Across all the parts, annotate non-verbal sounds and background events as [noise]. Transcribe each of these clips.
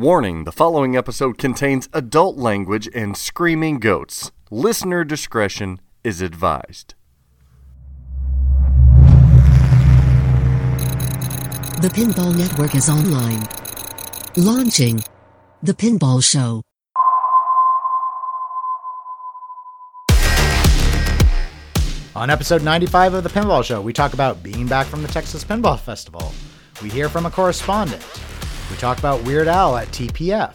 Warning the following episode contains adult language and screaming goats. Listener discretion is advised. The Pinball Network is online. Launching The Pinball Show. On episode 95 of The Pinball Show, we talk about being back from the Texas Pinball Festival. We hear from a correspondent. We talk about Weird Al at TPF.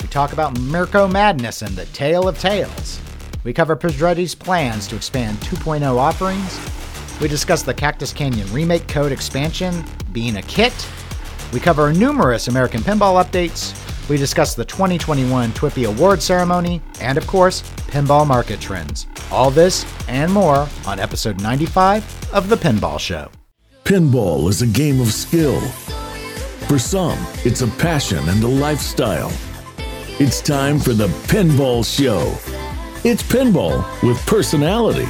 We talk about Mirco Madness and the Tale of Tales. We cover Pedretti's plans to expand 2.0 offerings. We discuss the Cactus Canyon Remake Code expansion being a kit. We cover numerous American pinball updates. We discuss the 2021 TWIPY Award ceremony, and of course, pinball market trends. All this and more on episode 95 of The Pinball Show. Pinball is a game of skill. For some, it's a passion and a lifestyle. It's time for the Pinball Show. It's pinball with personality.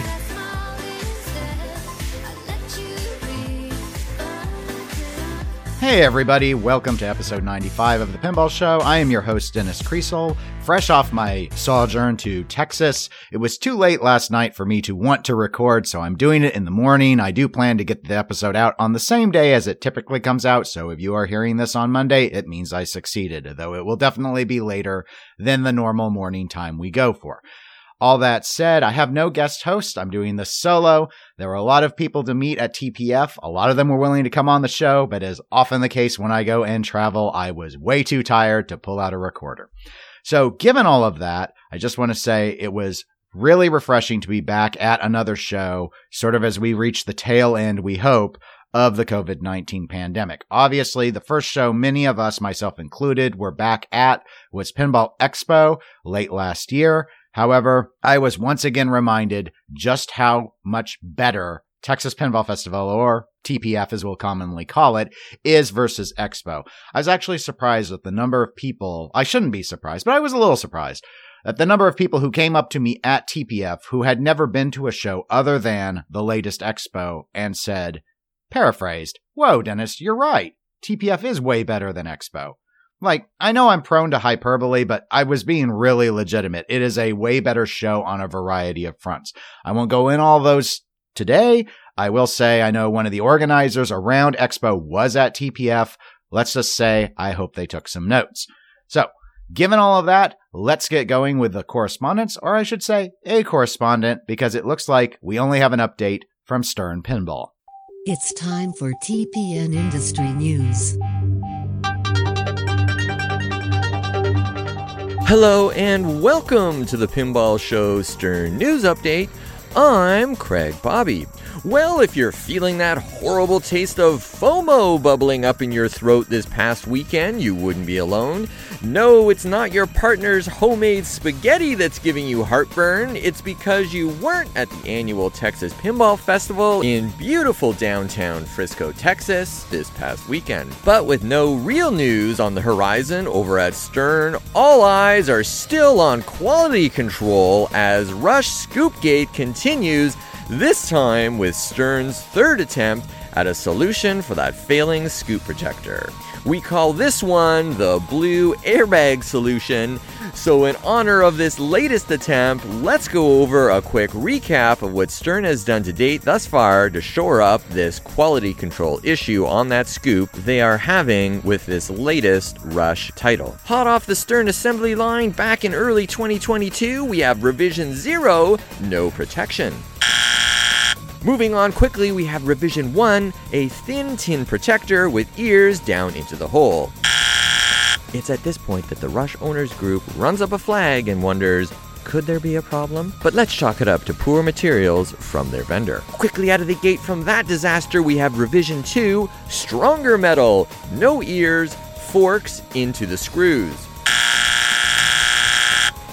Hey, everybody, welcome to episode 95 of The Pinball Show. I am your host, Dennis Kriesel. Fresh off my sojourn to Texas, it was too late last night for me to want to record, so I'm doing it in the morning. I do plan to get the episode out on the same day as it typically comes out, so if you are hearing this on Monday, it means I succeeded, though it will definitely be later than the normal morning time we go for. All that said, I have no guest host. I'm doing this solo. There were a lot of people to meet at TPF. A lot of them were willing to come on the show, but as often the case when I go and travel, I was way too tired to pull out a recorder. So given all of that, I just want to say it was really refreshing to be back at another show, sort of as we reach the tail end, we hope, of the COVID 19 pandemic. Obviously, the first show many of us, myself included, were back at was Pinball Expo late last year. However, I was once again reminded just how much better Texas Pinball Festival, or TPF as we'll commonly call it, is versus Expo. I was actually surprised at the number of people, I shouldn't be surprised, but I was a little surprised at the number of people who came up to me at TPF who had never been to a show other than the latest Expo and said, paraphrased, Whoa, Dennis, you're right. TPF is way better than Expo. Like, I know I'm prone to hyperbole, but I was being really legitimate. It is a way better show on a variety of fronts. I won't go in all those today. I will say I know one of the organizers around Expo was at TPF. Let's just say I hope they took some notes. So, given all of that, let's get going with the correspondence, or I should say a correspondent, because it looks like we only have an update from Stern Pinball. It's time for TPN Industry News. Hello and welcome to the Pinball Show Stern News Update. I'm Craig Bobby. Well, if you're feeling that horrible taste of FOMO bubbling up in your throat this past weekend, you wouldn't be alone. No, it's not your partner's homemade spaghetti that's giving you heartburn. It's because you weren't at the annual Texas Pinball Festival in beautiful downtown Frisco, Texas this past weekend. But with no real news on the horizon over at Stern, all eyes are still on quality control as Rush Scoopgate continues this time with Stern's third attempt at a solution for that failing scoop projector. We call this one the Blue Airbag Solution. So, in honor of this latest attempt, let's go over a quick recap of what Stern has done to date thus far to shore up this quality control issue on that scoop they are having with this latest Rush title. Hot off the Stern assembly line back in early 2022, we have Revision 0 No Protection. Moving on quickly, we have Revision 1, a thin tin protector with ears down into the hole. It's at this point that the Rush Owners Group runs up a flag and wonders, could there be a problem? But let's chalk it up to poor materials from their vendor. Quickly out of the gate from that disaster, we have Revision 2, stronger metal, no ears, forks into the screws.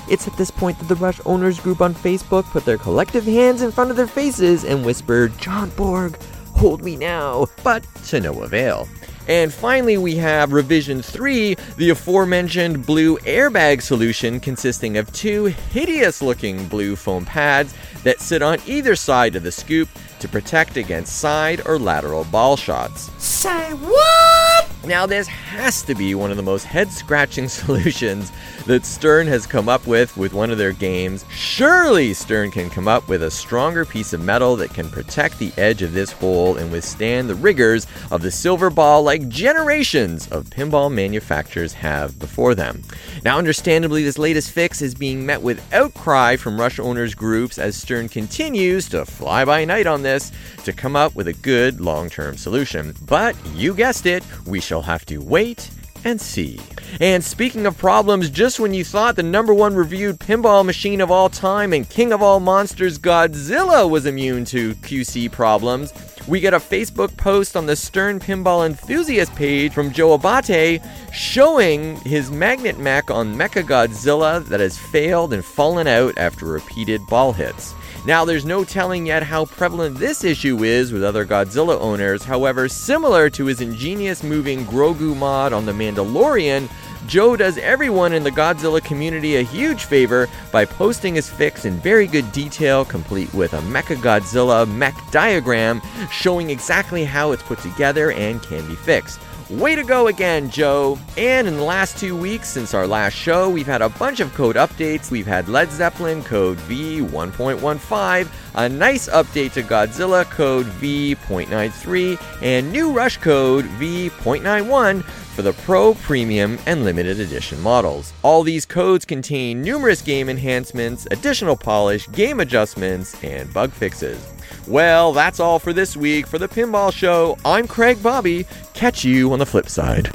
It's at this point that the Rush Owners Group on Facebook put their collective hands in front of their faces and whispered, John Borg, hold me now, but to no avail. And finally, we have Revision 3, the aforementioned blue airbag solution consisting of two hideous looking blue foam pads that sit on either side of the scoop to protect against side or lateral ball shots. Say what? Now, this has to be one of the most head scratching [laughs] solutions that Stern has come up with with one of their games. Surely Stern can come up with a stronger piece of metal that can protect the edge of this hole and withstand the rigors of the silver ball like generations of pinball manufacturers have before them. Now, understandably, this latest fix is being met with outcry from rush owners groups as Stern continues to fly by night on this to come up with a good long term solution. But you guessed it, we shall have to wait and see. And speaking of problems, just when you thought the number one reviewed pinball machine of all time and king of all monsters, Godzilla, was immune to QC problems, we get a Facebook post on the Stern Pinball Enthusiast page from Joe Abate showing his magnet mech on Mecha Godzilla that has failed and fallen out after repeated ball hits. Now, there's no telling yet how prevalent this issue is with other Godzilla owners. However, similar to his ingenious moving Grogu mod on The Mandalorian, Joe does everyone in the Godzilla community a huge favor by posting his fix in very good detail, complete with a Mecha Godzilla mech diagram showing exactly how it's put together and can be fixed. Way to go again, Joe! And in the last two weeks since our last show, we've had a bunch of code updates. We've had Led Zeppelin code V1.15, a nice update to Godzilla code V.93, and new Rush code V.91 for the Pro, Premium, and Limited Edition models. All these codes contain numerous game enhancements, additional polish, game adjustments, and bug fixes. Well, that's all for this week for the Pinball Show. I'm Craig Bobby. Catch you on the flip side.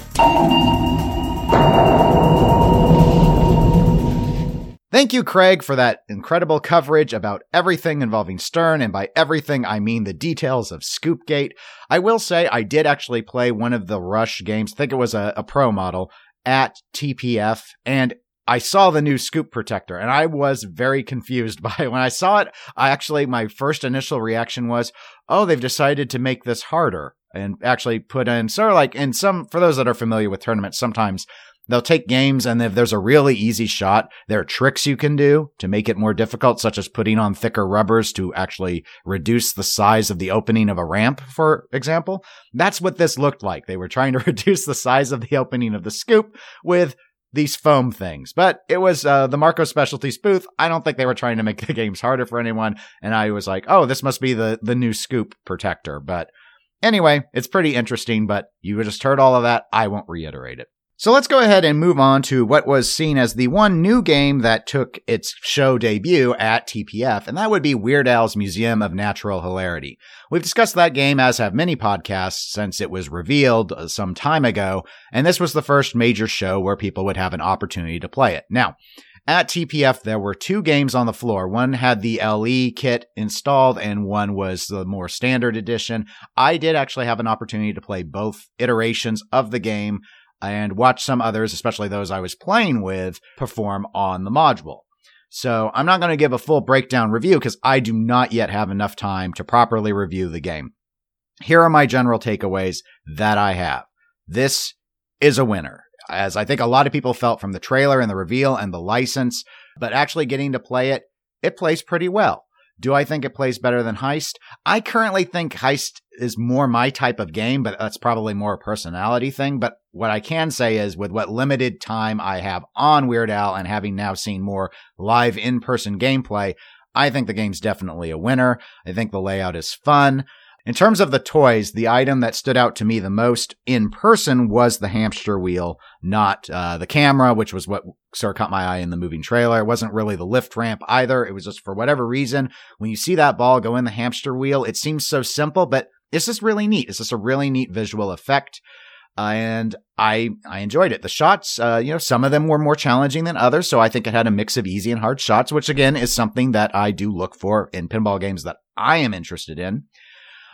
Thank you, Craig, for that incredible coverage about everything involving Stern, and by everything I mean the details of Scoopgate. I will say I did actually play one of the Rush games, I think it was a, a pro model, at TPF, and I saw the new scoop protector and I was very confused [laughs] by it. When I saw it, I actually, my first initial reaction was, oh, they've decided to make this harder and actually put in sort of like in some, for those that are familiar with tournaments, sometimes they'll take games and if there's a really easy shot, there are tricks you can do to make it more difficult, such as putting on thicker rubbers to actually reduce the size of the opening of a ramp, for example. That's what this looked like. They were trying to [laughs] reduce the size of the opening of the scoop with these foam things. But it was uh, the Marco Specialties booth. I don't think they were trying to make [laughs] the games harder for anyone. And I was like, oh, this must be the the new scoop protector. But anyway, it's pretty interesting. But you just heard all of that. I won't reiterate it. So let's go ahead and move on to what was seen as the one new game that took its show debut at TPF, and that would be Weird Al's Museum of Natural Hilarity. We've discussed that game, as have many podcasts, since it was revealed uh, some time ago, and this was the first major show where people would have an opportunity to play it. Now, at TPF, there were two games on the floor. One had the LE kit installed, and one was the more standard edition. I did actually have an opportunity to play both iterations of the game and watch some others, especially those I was playing with, perform on the module. So I'm not going to give a full breakdown review because I do not yet have enough time to properly review the game. Here are my general takeaways that I have. This is a winner, as I think a lot of people felt from the trailer and the reveal and the license, but actually getting to play it, it plays pretty well. Do I think it plays better than Heist? I currently think Heist is more my type of game, but that's probably more a personality thing. But what I can say is with what limited time I have on Weird Al and having now seen more live in person gameplay, I think the game's definitely a winner. I think the layout is fun. In terms of the toys, the item that stood out to me the most in person was the hamster wheel, not uh, the camera, which was what sort of caught my eye in the moving trailer. It wasn't really the lift ramp either. It was just for whatever reason, when you see that ball go in the hamster wheel, it seems so simple, but it's just really neat. It's just a really neat visual effect. And I I enjoyed it. The shots, uh, you know, some of them were more challenging than others, so I think it had a mix of easy and hard shots, which again is something that I do look for in pinball games that I am interested in.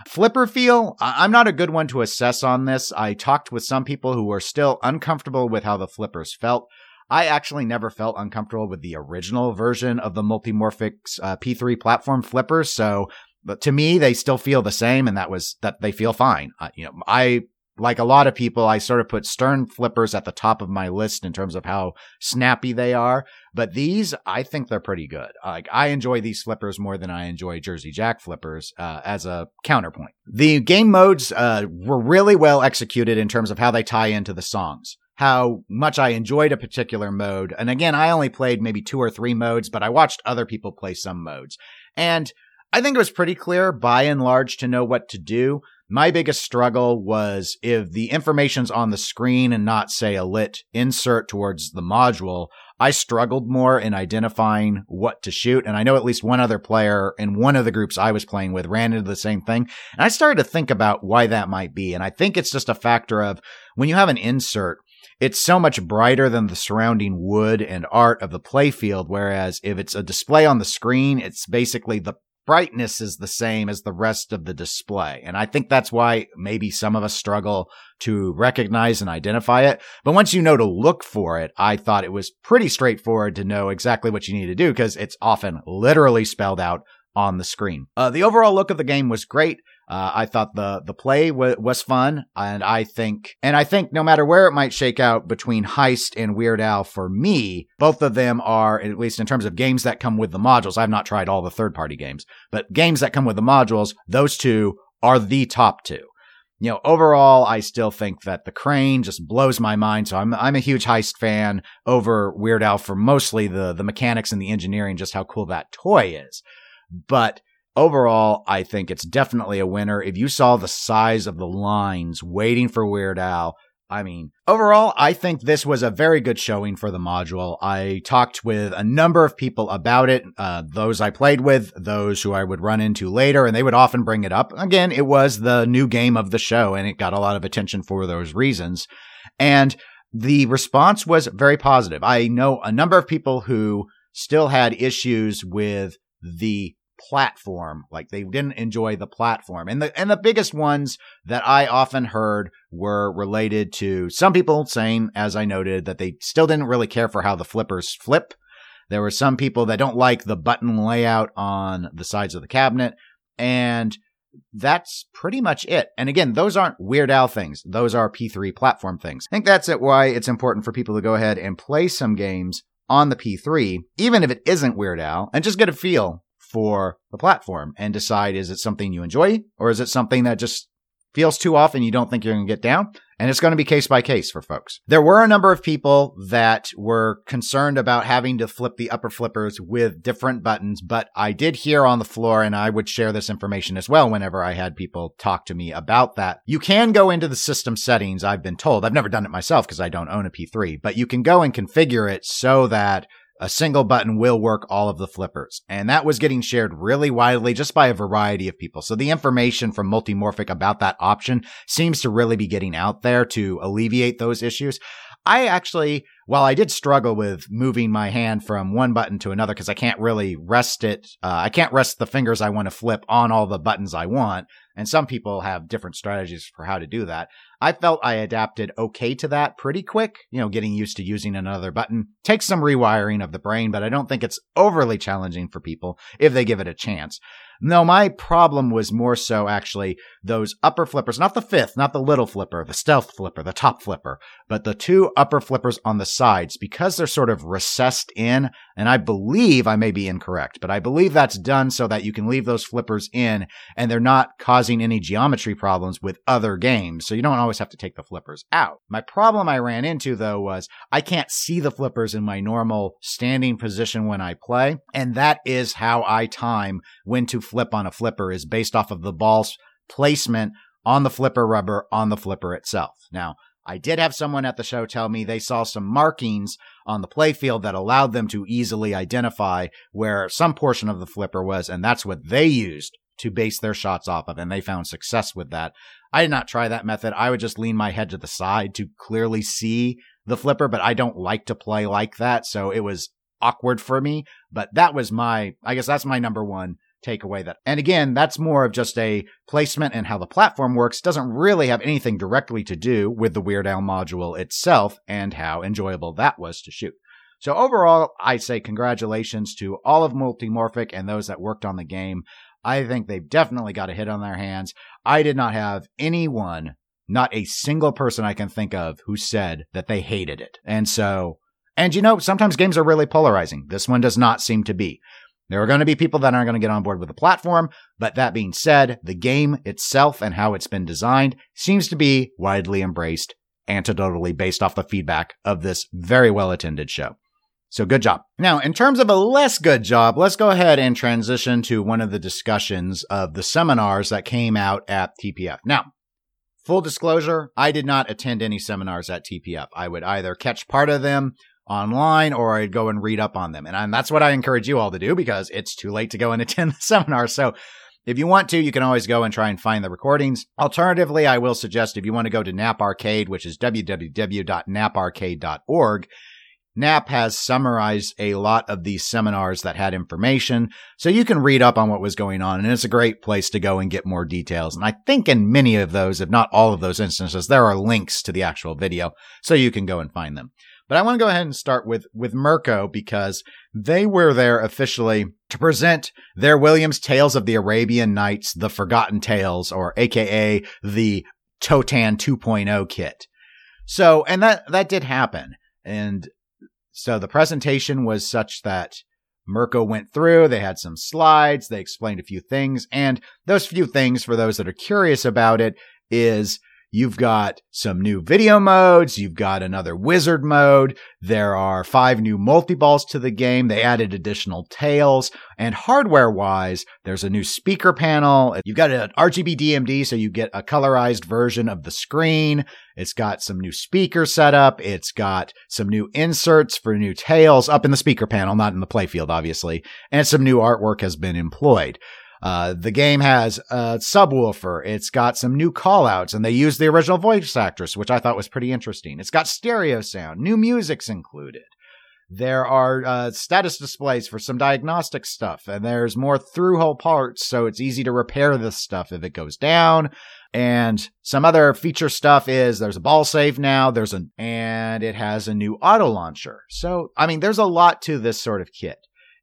Flipper feel, I'm not a good one to assess on this. I talked with some people who were still uncomfortable with how the flippers felt. I actually never felt uncomfortable with the original version of the Multimorphics uh, P3 platform flippers. So, but to me, they still feel the same, and that was that they feel fine. Uh, you know, I like a lot of people, I sort of put Stern flippers at the top of my list in terms of how snappy they are. But these, I think they're pretty good. Like I enjoy these flippers more than I enjoy Jersey Jack flippers uh, as a counterpoint. The game modes uh, were really well executed in terms of how they tie into the songs how much I enjoyed a particular mode. And again, I only played maybe two or three modes, but I watched other people play some modes. And I think it was pretty clear by and large to know what to do. My biggest struggle was if the information's on the screen and not, say, a lit insert towards the module, I struggled more in identifying what to shoot. And I know at least one other player in one of the groups I was playing with ran into the same thing. And I started to think about why that might be. And I think it's just a factor of when you have an insert, it's so much brighter than the surrounding wood and art of the playfield. Whereas if it's a display on the screen, it's basically the brightness is the same as the rest of the display. And I think that's why maybe some of us struggle to recognize and identify it. But once you know to look for it, I thought it was pretty straightforward to know exactly what you need to do because it's often literally spelled out on the screen. Uh, the overall look of the game was great. Uh, I thought the the play w- was fun, and I think and I think no matter where it might shake out between Heist and Weird Al, for me, both of them are at least in terms of games that come with the modules. I've not tried all the third party games, but games that come with the modules, those two are the top two. You know, overall, I still think that the crane just blows my mind. So I'm I'm a huge Heist fan over Weird Al for mostly the the mechanics and the engineering, just how cool that toy is. But overall, I think it's definitely a winner. If you saw the size of the lines waiting for Weird Al, I mean, overall, I think this was a very good showing for the module. I talked with a number of people about it, uh, those I played with, those who I would run into later, and they would often bring it up. Again, it was the new game of the show, and it got a lot of attention for those reasons. And the response was very positive. I know a number of people who still had issues with the platform. Like they didn't enjoy the platform. And the and the biggest ones that I often heard were related to some people saying, as I noted, that they still didn't really care for how the flippers flip. There were some people that don't like the button layout on the sides of the cabinet. And that's pretty much it. And again, those aren't Weird Al things. Those are P3 platform things. I think that's it why it's important for people to go ahead and play some games on the P3, even if it isn't Weird Al, and just get a feel for the platform and decide is it something you enjoy or is it something that just feels too often you don't think you're going to get down and it's going to be case by case for folks. There were a number of people that were concerned about having to flip the upper flippers with different buttons, but I did hear on the floor and I would share this information as well whenever I had people talk to me about that. You can go into the system settings, I've been told. I've never done it myself because I don't own a P3, but you can go and configure it so that a single button will work all of the flippers. And that was getting shared really widely just by a variety of people. So the information from Multimorphic about that option seems to really be getting out there to alleviate those issues. I actually, while I did struggle with moving my hand from one button to another because I can't really rest it, uh, I can't rest the fingers I want to flip on all the buttons I want. And some people have different strategies for how to do that. I felt I adapted okay to that pretty quick. You know, getting used to using another button takes some rewiring of the brain, but I don't think it's overly challenging for people if they give it a chance. No, my problem was more so actually those upper flippers, not the fifth, not the little flipper, the stealth flipper, the top flipper, but the two upper flippers on the sides because they're sort of recessed in. And I believe I may be incorrect, but I believe that's done so that you can leave those flippers in and they're not causing any geometry problems with other games. So you don't always have to take the flippers out. My problem I ran into though was I can't see the flippers in my normal standing position when I play. And that is how I time when to flip on a flipper is based off of the ball's placement on the flipper rubber on the flipper itself. Now, I did have someone at the show tell me they saw some markings on the playfield that allowed them to easily identify where some portion of the flipper was, and that's what they used to base their shots off of, and they found success with that. I did not try that method. I would just lean my head to the side to clearly see the flipper, but I don't like to play like that, so it was awkward for me. But that was my, I guess that's my number one takeaway that and again that's more of just a placement and how the platform works doesn't really have anything directly to do with the weird al module itself and how enjoyable that was to shoot so overall i say congratulations to all of multimorphic and those that worked on the game i think they've definitely got a hit on their hands i did not have anyone not a single person I can think of who said that they hated it. And so, and you know, sometimes games are really polarizing. This one does not seem to be. There are going to be people that aren't going to get on board with the platform, but that being said, the game itself and how it's been designed seems to be widely embraced anecdotally based off the feedback of this very well attended show. So good job. Now, in terms of a less good job, let's go ahead and transition to one of the discussions of the seminars that came out at TPF. Now, full disclosure, I did not attend any seminars at TPF. I would either catch part of them online or I'd go and read up on them. And that's what I encourage you all to do because it's too late to go and [laughs] attend the seminar. So if you want to, you can always go and try and find the recordings. Alternatively, I will suggest if you want to go to Nap Arcade, which is www.naparcade.org, Nap has summarized a lot of these seminars that had information, so you can read up on what was going on, and it's a great place to go and get more details. And I think in many of those, if not all of those instances, there are links to the actual video, so you can go and find them. But I want to go ahead and start with, with Mirco because they were there officially to present their Williams Tales of the Arabian Nights, the Forgotten Tales, or AKA the Totan 2.0 kit. So, and that, that did happen. And so the presentation was such that Mirco went through, they had some slides, they explained a few things, and those few things, for those that are curious about it, is You've got some new video modes. You've got another wizard mode. There are five new multi-balls to the game. They added additional tails and hardware wise, there's a new speaker panel. You've got an RGB DMD, so you get a colorized version of the screen. It's got some new speaker setup. It's got some new inserts for new tails up in the speaker panel, not in the playfield, obviously. And some new artwork has been employed. Uh, the game has a subwoofer. It's got some new callouts, and they use the original voice actress, which I thought was pretty interesting. It's got stereo sound, new music's included. There are uh, status displays for some diagnostic stuff, and there's more through-hole parts, so it's easy to repair this stuff if it goes down. And some other feature stuff is there's a ball save now. There's an and it has a new auto launcher. So I mean, there's a lot to this sort of kit,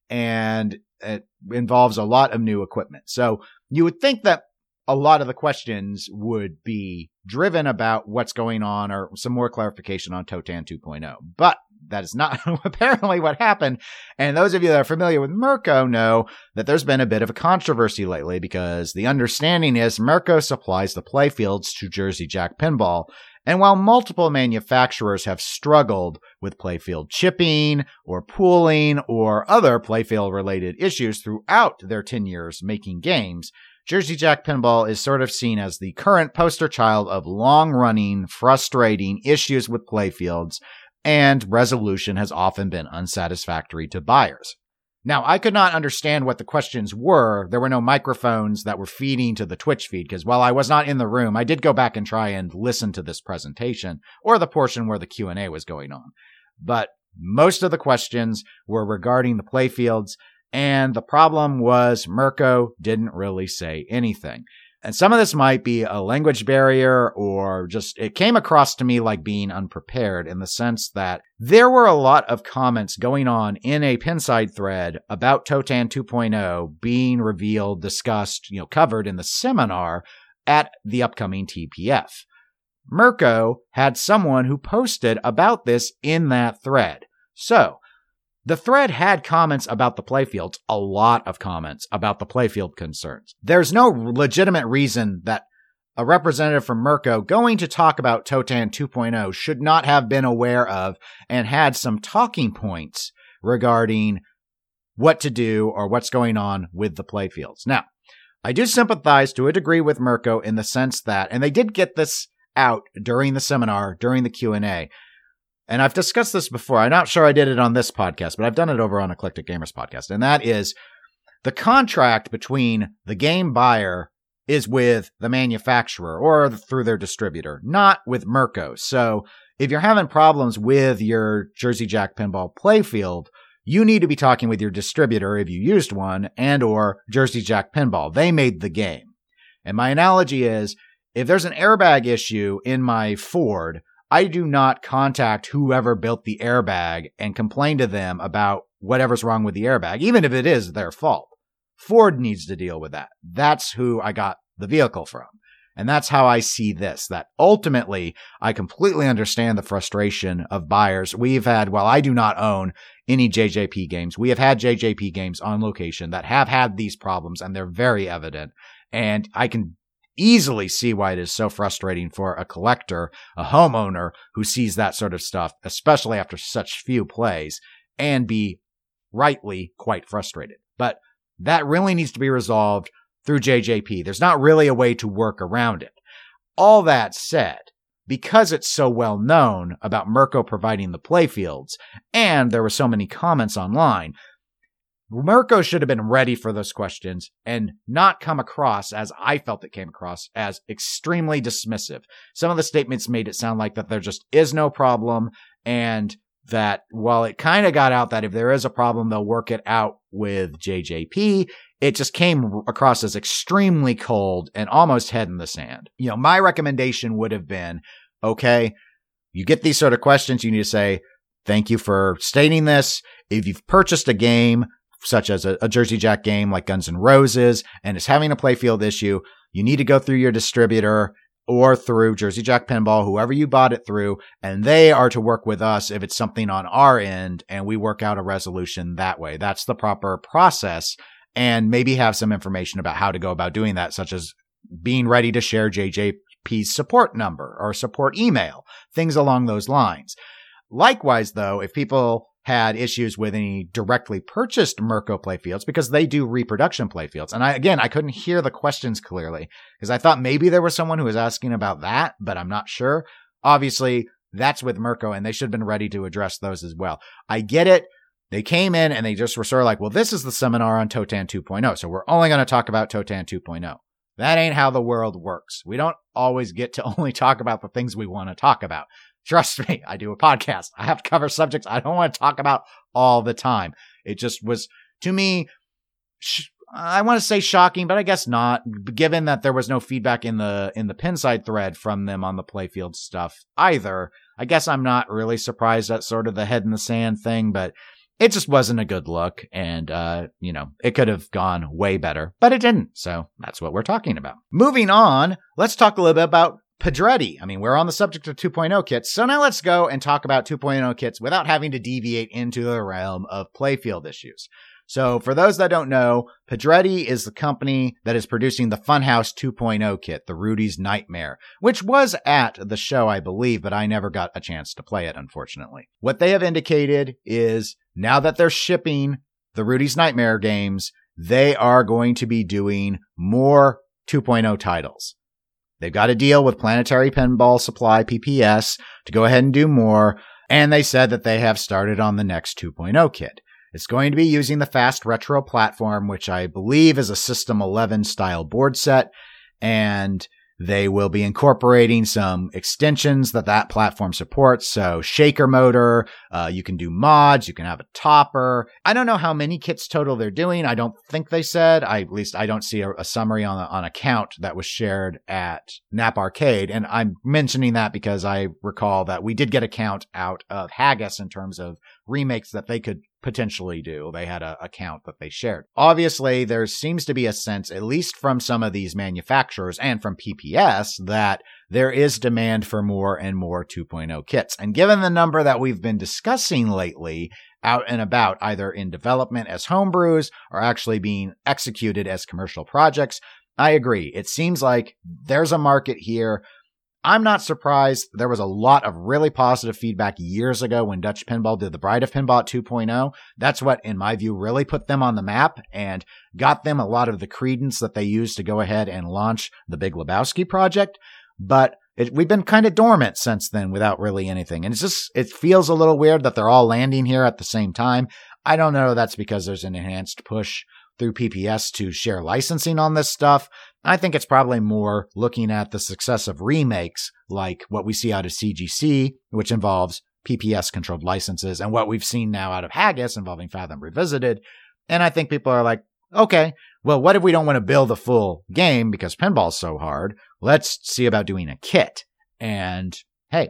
and it involves a lot of new equipment. So you would think that a lot of the questions would be driven about what's going on or some more clarification on Totan 2.0. But that is not [laughs] apparently what happened. And those of you that are familiar with Mirco know that there's been a bit of a controversy lately because the understanding is Mirco supplies the playfields to Jersey Jack Pinball. And while multiple manufacturers have struggled with playfield chipping or pooling or other playfield related issues throughout their 10 years making games, Jersey Jack Pinball is sort of seen as the current poster child of long running, frustrating issues with playfields, and resolution has often been unsatisfactory to buyers. Now, I could not understand what the questions were. There were no microphones that were feeding to the Twitch feed because while I was not in the room, I did go back and try and listen to this presentation or the portion where the Q&A was going on. But most of the questions were regarding the playfields and the problem was Mirco didn't really say anything. And some of this might be a language barrier or just it came across to me like being unprepared in the sense that there were a lot of comments going on in a pinside thread about Totan 2.0 being revealed, discussed, you know, covered in the seminar at the upcoming TPF. Mirco had someone who posted about this in that thread. So, the thread had comments about the playfields, a lot of comments about the playfield concerns. There's no legitimate reason that a representative from Mirco going to talk about Totan 2.0 should not have been aware of and had some talking points regarding what to do or what's going on with the playfields. Now, I do sympathize to a degree with Mirco in the sense that, and they did get this out during the seminar, during the Q&A, and I've discussed this before. I'm not sure I did it on this podcast, but I've done it over on Eclectic Gamers podcast. And that is the contract between the game buyer is with the manufacturer or through their distributor, not with Mirco. So if you're having problems with your Jersey Jack pinball playfield, you need to be talking with your distributor if you used one and or Jersey Jack pinball. They made the game. And my analogy is if there's an airbag issue in my Ford, I do not contact whoever built the airbag and complain to them about whatever's wrong with the airbag, even if it is their fault. Ford needs to deal with that. That's who I got the vehicle from. And that's how I see this, that ultimately I completely understand the frustration of buyers. We've had, while I do not own any JJP games, we have had JJP games on location that have had these problems and they're very evident. And I can easily see why it is so frustrating for a collector, a homeowner who sees that sort of stuff, especially after such few plays and be rightly quite frustrated. But that really needs to be resolved through JJP. There's not really a way to work around it. All that said, because it's so well known about Mirco providing the playfields, and there were so many comments online, Mirco should have been ready for those questions and not come across, as I felt it came across, as extremely dismissive. Some of the statements made it sound like that there just is no problem and that while it kind of got out that if there is a problem, they'll work it out with JJP, it just came across as extremely cold and almost head in the sand. You know, my recommendation would have been okay, you get these sort of questions, you need to say, thank you for stating this. If you've purchased a game, such as a, a Jersey Jack game like Guns N' Roses, and is having a playfield issue, you need to go through your distributor or through Jersey Jack Pinball, whoever you bought it through, and they are to work with us if it's something on our end and we work out a resolution that way. That's the proper process and maybe have some information about how to go about doing that, such as being ready to share JJP's support number or support email, things along those lines. Likewise, though, if people had issues with any directly purchased Mirco playfields because they do reproduction playfields. And I, again, I couldn't hear the questions clearly because I thought maybe there was someone who was asking about that, but I'm not sure. Obviously, that's with Mirco and they should have been ready to address those as well. I get it. They came in and they just were sort of like, well, this is the seminar on Totan 2.0. So we're only going to talk about Totan 2.0. That ain't how the world works. We don't always get to [laughs] only talk about the things we want to talk about. Trust me, I do a podcast. I have to cover subjects I don't want to talk about all the time. It just was, to me, sh- I want to say shocking, but I guess not, given that there was no feedback in the in the pinside thread from them on the playfield stuff either. I guess I'm not really surprised at sort of the head in the sand thing, but it just wasn't a good look. And, uh, you know, it could have gone way better, but it didn't. So that's what we're talking about. Moving on, let's talk a little bit about Pedretti. I mean, we're on the subject of 2.0 kits. So now let's go and talk about 2.0 kits without having to deviate into the realm of playfield issues. So for those that don't know, Pedretti is the company that is producing the Funhouse 2.0 kit, the Rudy's Nightmare, which was at the show, I believe, but I never got a chance to play it, unfortunately. What they have indicated is now that they're shipping the Rudy's Nightmare games, they are going to be doing more 2.0 titles. They've got a deal with Planetary Pinball Supply PPS to go ahead and do more, and they said that they have started on the next 2.0 kit. It's going to be using the Fast Retro platform, which I believe is a System 11 style board set, and they will be incorporating some extensions that that platform supports. So shaker motor, uh, you can do mods, you can have a topper. I don't know how many kits total they're doing. I don't think they said. I, at least I don't see a, a summary on a, on a count that was shared at Nap Arcade. And I'm mentioning that because I recall that we did get a count out of Haggis in terms of remakes that they could potentially do. They had a account that they shared. Obviously, there seems to be a sense, at least from some of these manufacturers and from PPS, that there is demand for more and more 2.0 kits. And given the number that we've been discussing lately, out and about, either in development as homebrews or actually being executed as commercial projects, I agree. It seems like there's a market here I'm not surprised. There was a lot of really positive feedback years ago when Dutch Pinball did the Bride of Pinbot 2.0. That's what, in my view, really put them on the map and got them a lot of the credence that they used to go ahead and launch the Big Lebowski project. But it, we've been kind of dormant since then without really anything. And it's just, it feels a little weird that they're all landing here at the same time. I don't know. That's because there's an enhanced push through PPS to share licensing on this stuff. I think it's probably more looking at the success of remakes like what we see out of CGC, which involves PPS controlled licenses, and what we've seen now out of Haggis involving Fathom Revisited. And I think people are like, okay, well, what if we don't want to build a full game because pinball's so hard? Let's see about doing a kit. And hey,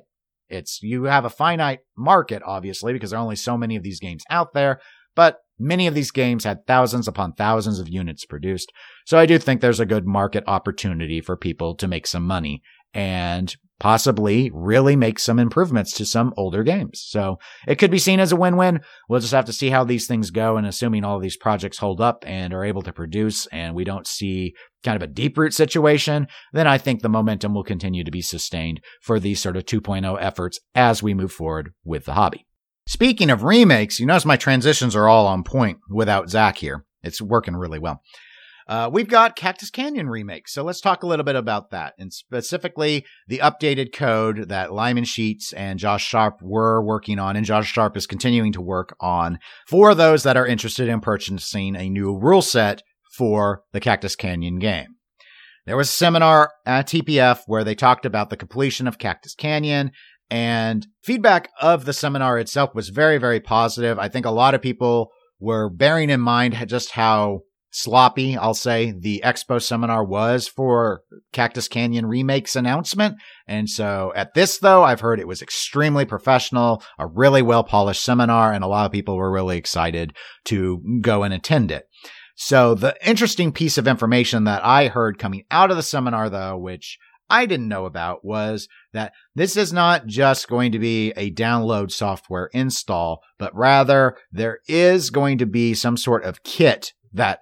it's, you have a finite market, obviously, because there are only so many of these games out there, but Many of these games had thousands upon thousands of units produced. So I do think there's a good market opportunity for people to make some money and possibly really make some improvements to some older games. So it could be seen as a win-win. We'll just have to see how these things go and assuming all these projects hold up and are able to produce and we don't see kind of a Deeproot situation, then I think the momentum will continue to be sustained for these sort of 2.0 efforts as we move forward with the hobby. Speaking of remakes, you notice my transitions are all on point without Zach here. It's working really well. Uh, we've got Cactus Canyon remake, so let's talk a little bit about that, and specifically the updated code that Lyman Sheets and Josh Sharp were working on, and Josh Sharp is continuing to work on for those that are interested in purchasing a new rule set for the Cactus Canyon game. There was a seminar at TPF where they talked about the completion of Cactus Canyon and feedback of the seminar itself was very, very positive. I think a lot of people were bearing in mind just how sloppy, I'll say, the expo seminar was for Cactus Canyon Remake's announcement. And so at this, though, I've heard it was extremely professional, a really well polished seminar, and a lot of people were really excited to go and attend it. So the interesting piece of information that I heard coming out of the seminar, though, which I didn't know about was that this is not just going to be a download software install, but rather there is going to be some sort of kit that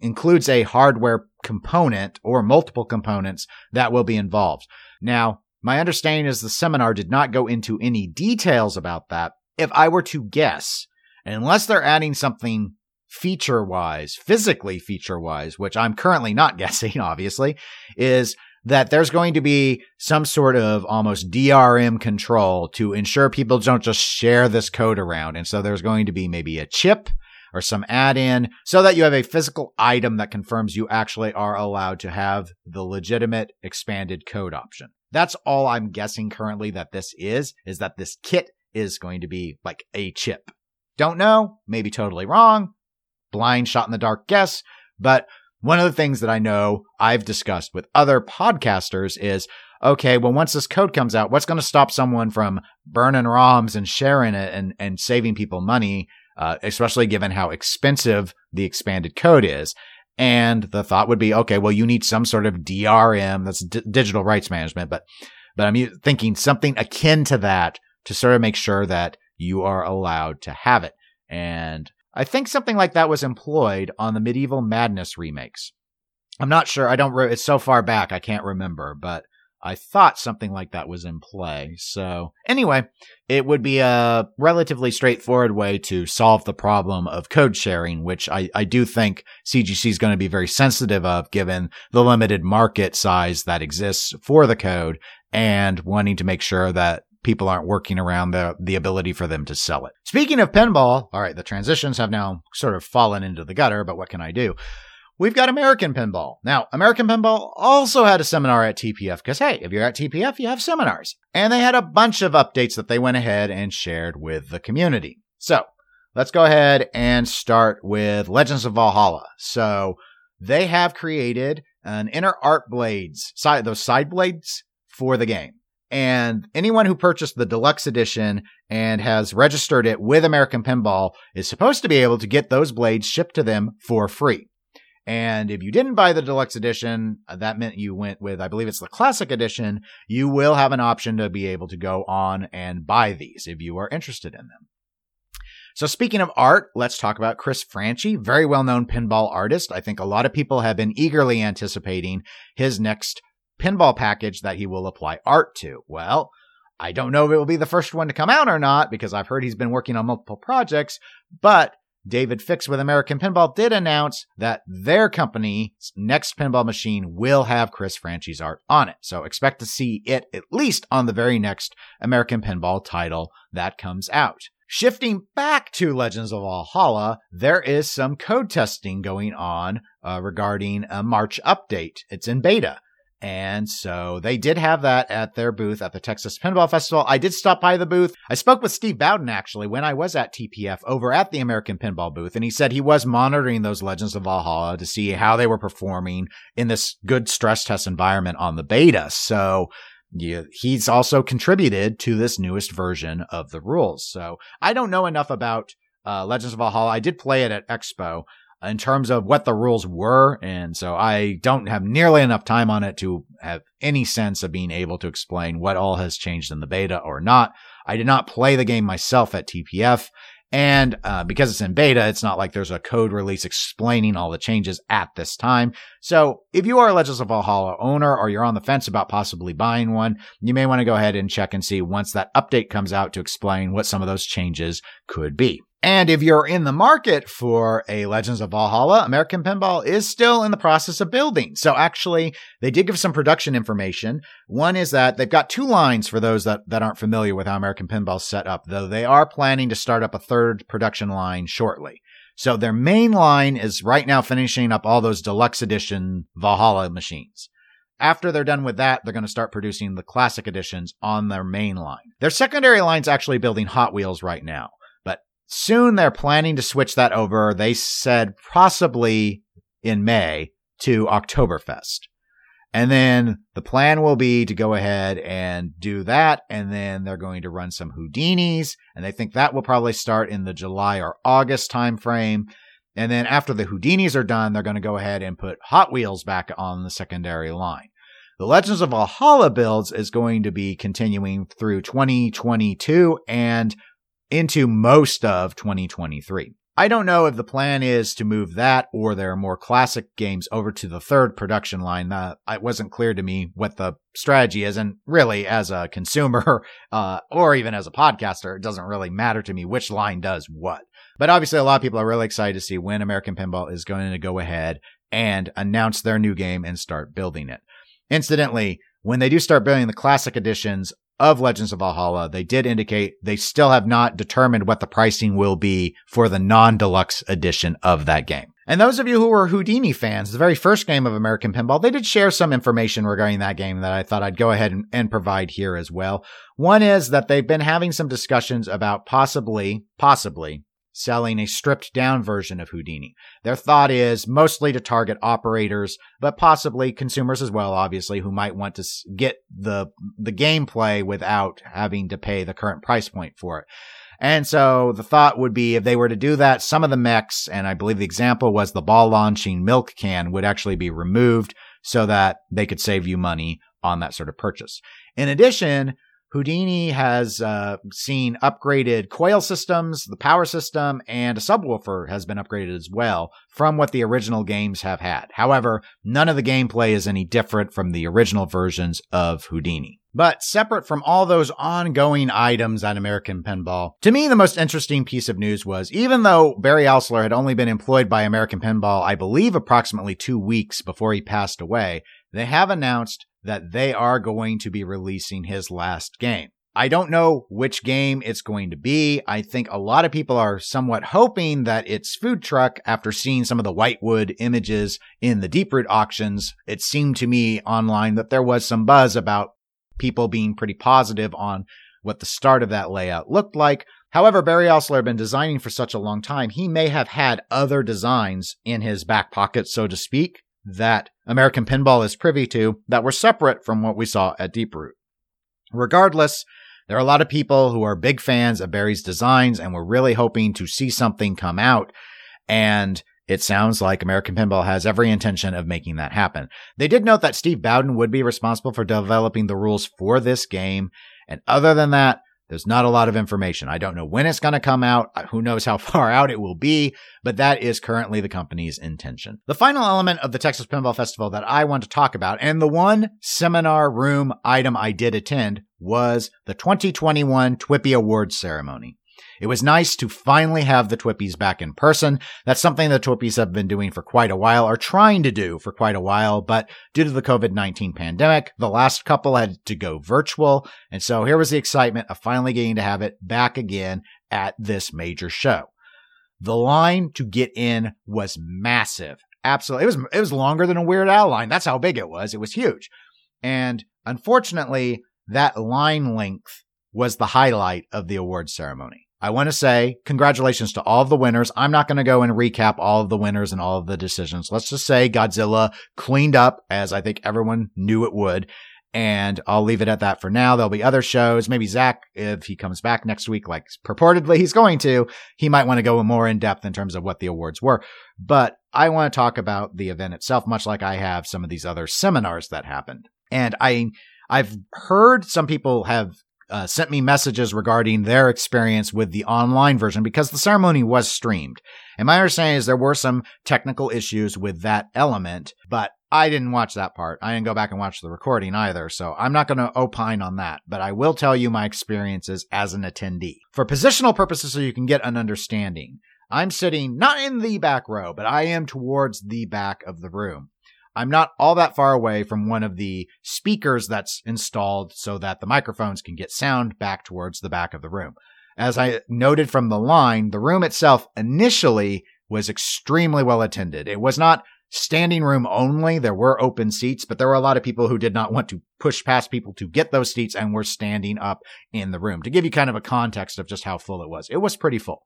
includes a hardware component or multiple components that will be involved. Now, my understanding is the seminar did not go into any details about that. If I were to guess, unless they're adding something feature wise, physically feature wise, which I'm currently not [laughs] guessing, obviously, is that there's going to be some sort of almost DRM control to ensure people don't just share this code around. And so there's going to be maybe a chip or some add in so that you have a physical item that confirms you actually are allowed to have the legitimate expanded code option. That's all I'm guessing currently that this is, is that this kit is going to be like a chip. Don't know, maybe totally wrong, blind shot in the dark guess, but one of the things that I know I've discussed with other podcasters is okay, well, once this code comes out, what's going to stop someone from burning ROMs and sharing it and, and saving people money, uh, especially given how expensive the expanded code is? And the thought would be, okay, well, you need some sort of DRM, that's d- digital rights management, but, but I'm thinking something akin to that to sort of make sure that you are allowed to have it. And I think something like that was employed on the Medieval Madness remakes. I'm not sure. I don't. Re- it's so far back I can't remember, but I thought something like that was in play. So anyway, it would be a relatively straightforward way to solve the problem of code sharing, which I, I do think CGC is going to be very sensitive of given the limited market size that exists for the code and wanting to make sure that people aren't working around the, the ability for them to sell it. Speaking of pinball, all right, the transitions have now sort of fallen into the gutter, but what can I do? We've got American Pinball. Now, American Pinball also had a seminar at TPF because, hey, if you're at TPF, you have seminars. And they had a bunch of updates that they went ahead and shared with the community. So let's go ahead and start with Legends of Valhalla. So they have created an inner art blades, side, those side blades for the game. And anyone who purchased the deluxe edition and has registered it with American Pinball is supposed to be able to get those blades shipped to them for free. And if you didn't buy the deluxe edition, uh, that meant you went with, I believe it's the classic edition. You will have an option to be able to go on and buy these if you are interested in them. So speaking of art, let's talk about Chris Franchi, very well-known pinball artist. I think a lot of people have been eagerly anticipating his next pinball package that he will apply art to. Well, I don't know if it will be the first one to come out or not because I've heard he's been working on multiple projects, but David Fix with American Pinball did announce that their company's next pinball machine will have Chris Franchi's art on it. So expect to see it at least on the very next American Pinball title that comes out. Shifting back to Legends of Valhalla, there is some code testing going on uh, regarding a March update. It's in beta. And so they did have that at their booth at the Texas Pinball Festival. I did stop by the booth. I spoke with Steve Bowden actually when I was at TPF over at the American Pinball booth, and he said he was monitoring those Legends of Valhalla to see how they were performing in this good stress test environment on the beta. So yeah, he's also contributed to this newest version of the rules. So I don't know enough about uh, Legends of Valhalla. I did play it at Expo in terms of what the rules were. And so I don't have nearly enough time on it to have any sense of being able to explain what all has changed in the beta or not. I did not play the game myself at TPF. And uh, because it's in beta, it's not like there's a code release explaining all the changes at this time. So if you are a Legends of Valhalla owner or you're on the fence about possibly buying one, you may want to go ahead and check and see once that update comes out to explain what some of those changes could be. And if you're in the market for a Legends of Valhalla, American Pinball is still in the process of building. So actually, they did give some production information. One is that they've got two lines for those that, that aren't familiar with how American Pinball's set up, though they are planning to start up a third production line shortly. So their main line is right now finishing up all those deluxe edition Valhalla machines. After they're done with that, they're going to start producing the classic editions on their main line. Their secondary line's actually building Hot Wheels right now. Soon they're planning to switch that over. They said possibly in May to Oktoberfest. And then the plan will be to go ahead and do that. And then they're going to run some Houdinis. And they think that will probably start in the July or August timeframe. And then after the Houdinis are done, they're going to go ahead and put Hot Wheels back on the secondary line. The Legends of Valhalla builds is going to be continuing through 2022 and into most of 2023. I don't know if the plan is to move that or their more classic games over to the third production line. Uh, it wasn't clear to me what the strategy is. And really, as a consumer, [laughs] uh, or even as a podcaster, it doesn't really matter to me which line does what. But obviously, a lot of people are really excited to see when American Pinball is going to go ahead and announce their new game and start building it. Incidentally, when they do start building the classic editions of Legends of Valhalla, they did indicate they still have not determined what the pricing will be for the non-deluxe edition of that game. And those of you who were Houdini fans, the very first game of American Pinball, they did share some information regarding that game that I thought I'd go ahead and, and, provide here as well. One is that they've been having some discussions about possibly, possibly selling a stripped down version of Houdini. Their thought is mostly to target operators, but possibly consumers as well, obviously, who might want to get the, the gameplay without having to pay the current price point for it. And so the thought would be if they were to do that, some of the mechs, and I believe the example was the ball launching milk can would actually be removed so that they could save you money on that sort of purchase. In addition, Houdini has uh, seen upgraded coil systems, the power system, and a subwoofer has been upgraded as well from what the original games have had. However, none of the gameplay is any different from the original versions of Houdini. But separate from all those ongoing items at American Pinball, to me, the most interesting piece of news was even though Barry Oursler had only been employed by American Pinball, I believe approximately two weeks before he passed away, they have announced that they are going to be releasing his last game. I don't know which game it's going to be. I think a lot of people are somewhat hoping that it's Food Truck after seeing some of the Whitewood images in the Deeproot auctions. It seemed to me online that there was some buzz about people being pretty positive on what the start of that layout looked like. However, Barry Oursler had been designing for such a long time, he may have had other designs in his back pocket, so to speak, that American Pinball is privy to that were separate from what we saw at Deeproot. Regardless, there are a lot of people who are big fans of Barry's designs and were really hoping to see something come out. And it sounds like American Pinball has every intention of making that happen. They did note that Steve Bowden would be responsible for developing the rules for this game. And other than that, there's not a lot of information. I don't know when it's going to come out. Who knows how [laughs] far out it will be, but that is currently the company's intention. The final element of the Texas Pinball Festival that I want to talk about, and the one seminar room item I did attend, was the 2021 TWIPY Awards ceremony. It was nice to finally have the TWIPYs back in person. That's something the TWIPYs have been doing for quite a while, or trying to do for quite a while, but due to the COVID-19 pandemic, the last couple had to go virtual. And so here was the excitement of finally getting to have it back again at this major show. The line to get in was massive. Absolutely. It was, it was longer than a Weird Al line. That's how big it was. It was huge. And unfortunately, that line length was the highlight of the award ceremony. I want to say congratulations to all of the winners. I'm not going to go and recap all of the winners and all of the decisions. Let's just say Godzilla cleaned up as I think everyone knew it would. And I'll leave it at that for now. There'll be other shows. Maybe Zach, if he comes back next week, like purportedly he's going to, he might want to go more in depth in terms of what the awards were. But I want to talk about the event itself, much like I have some of these other seminars that happened. And I, I've heard some people have uh, sent me messages regarding their experience with the online version because the ceremony was streamed. And my understanding is there were some technical issues with that element, but I didn't watch that part. I didn't go back and watch the recording either, so I'm not going to opine on that, but I will tell you my experiences as an attendee. For positional purposes, so you can get an understanding, I'm sitting not in the back row, but I am towards the back of the room. I'm not all that far away from one of the speakers that's installed so that the microphones can get sound back towards the back of the room. As I noted from the line, the room itself initially was extremely well attended. It was not standing room only. There were open seats, but there were a lot of people who did not want to push past people to get those seats and were standing up in the room. To give you kind of a context of just how full it was, it was pretty full.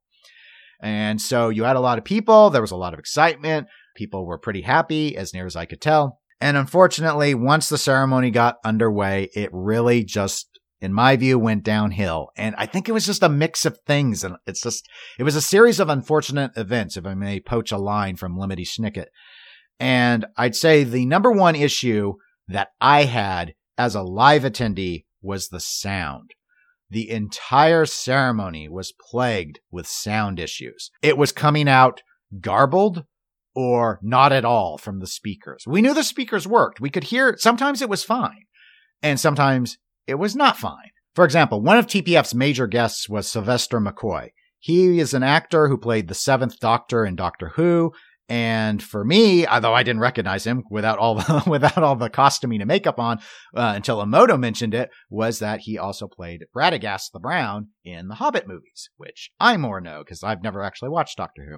And so you had a lot of people. There was a lot of excitement. People were pretty happy, as near as I could tell. And unfortunately, once the ceremony got underway, it really just, in my view, went downhill. And I think it was just a mix of things. And it's just, it was a series of unfortunate events, if I may poach a line from Lemony Snicket. And I'd say the number one issue that I had as a live attendee was the sound. The entire ceremony was plagued with sound issues. It was coming out garbled or not at all from the speakers. We knew the speakers worked. We could hear, sometimes it was fine, and sometimes it was not fine. For example, one of TPF's major guests was Sylvester McCoy. He is an actor who played the seventh Doctor in Doctor Who and for me, although I didn't recognize him without all the, [laughs] without all the costuming and makeup on uh, until Emoto mentioned it, was that he also played Radagast the Brown in the Hobbit movies, which I more know because I've never actually watched Doctor Who.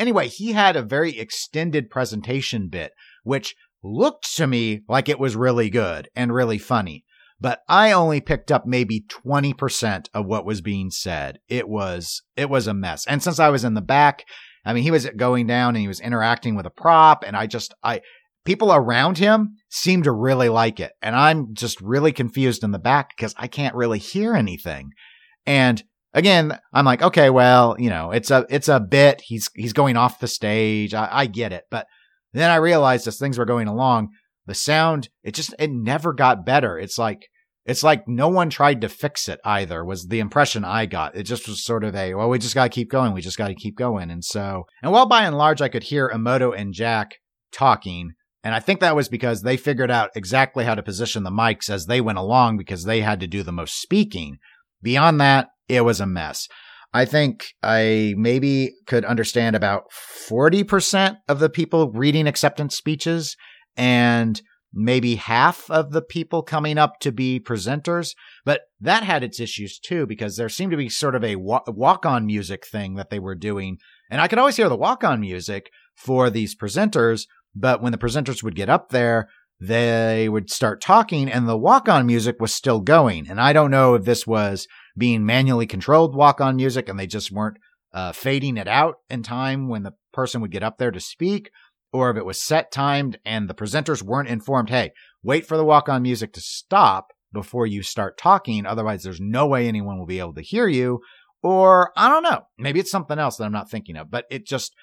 Anyway, he had a very extended presentation bit, which looked to me like it was really good and really funny. But I only picked up maybe 20% of what was being said. It was, it was a mess. And since I was in the back, I mean, he was going down and he was interacting with a prop, and I just, I, people around him seem to really like it. And I'm just really confused in the back because I can't really hear anything. And again, I'm like, okay, well, you know, it's a, it's a bit. He's, he's going off the stage. I, I get it. But then I realized as things were going along, the sound, it just, it never got better. It's like, it's like no one tried to fix it either was the impression I got. It just was sort of a, well, we just got to keep going. We just got to keep going. And so, and while by and large I could hear Emoto and Jack talking, and I think that was because they figured out exactly how to position the mics as they went along because they had to do the most speaking. Beyond that, it was a mess. I think I maybe could understand about 40% of the people reading acceptance speeches and maybe half of the people coming up to be presenters. But that had its issues too, because there seemed to be sort of a walk on music thing that they were doing. And I could always hear the walk on music for these presenters. But when the presenters would get up there, they would start talking and the walk on music was still going. And I don't know if this was being manually controlled walk on music and they just weren't uh, fading it out in time when the person would get up there to speak or if it was set timed and the presenters weren't informed, hey, wait for the walk on music to stop before you start talking. Otherwise, there's no way anyone will be able to hear you. Or I don't know. Maybe it's something else that I'm not thinking of, but it just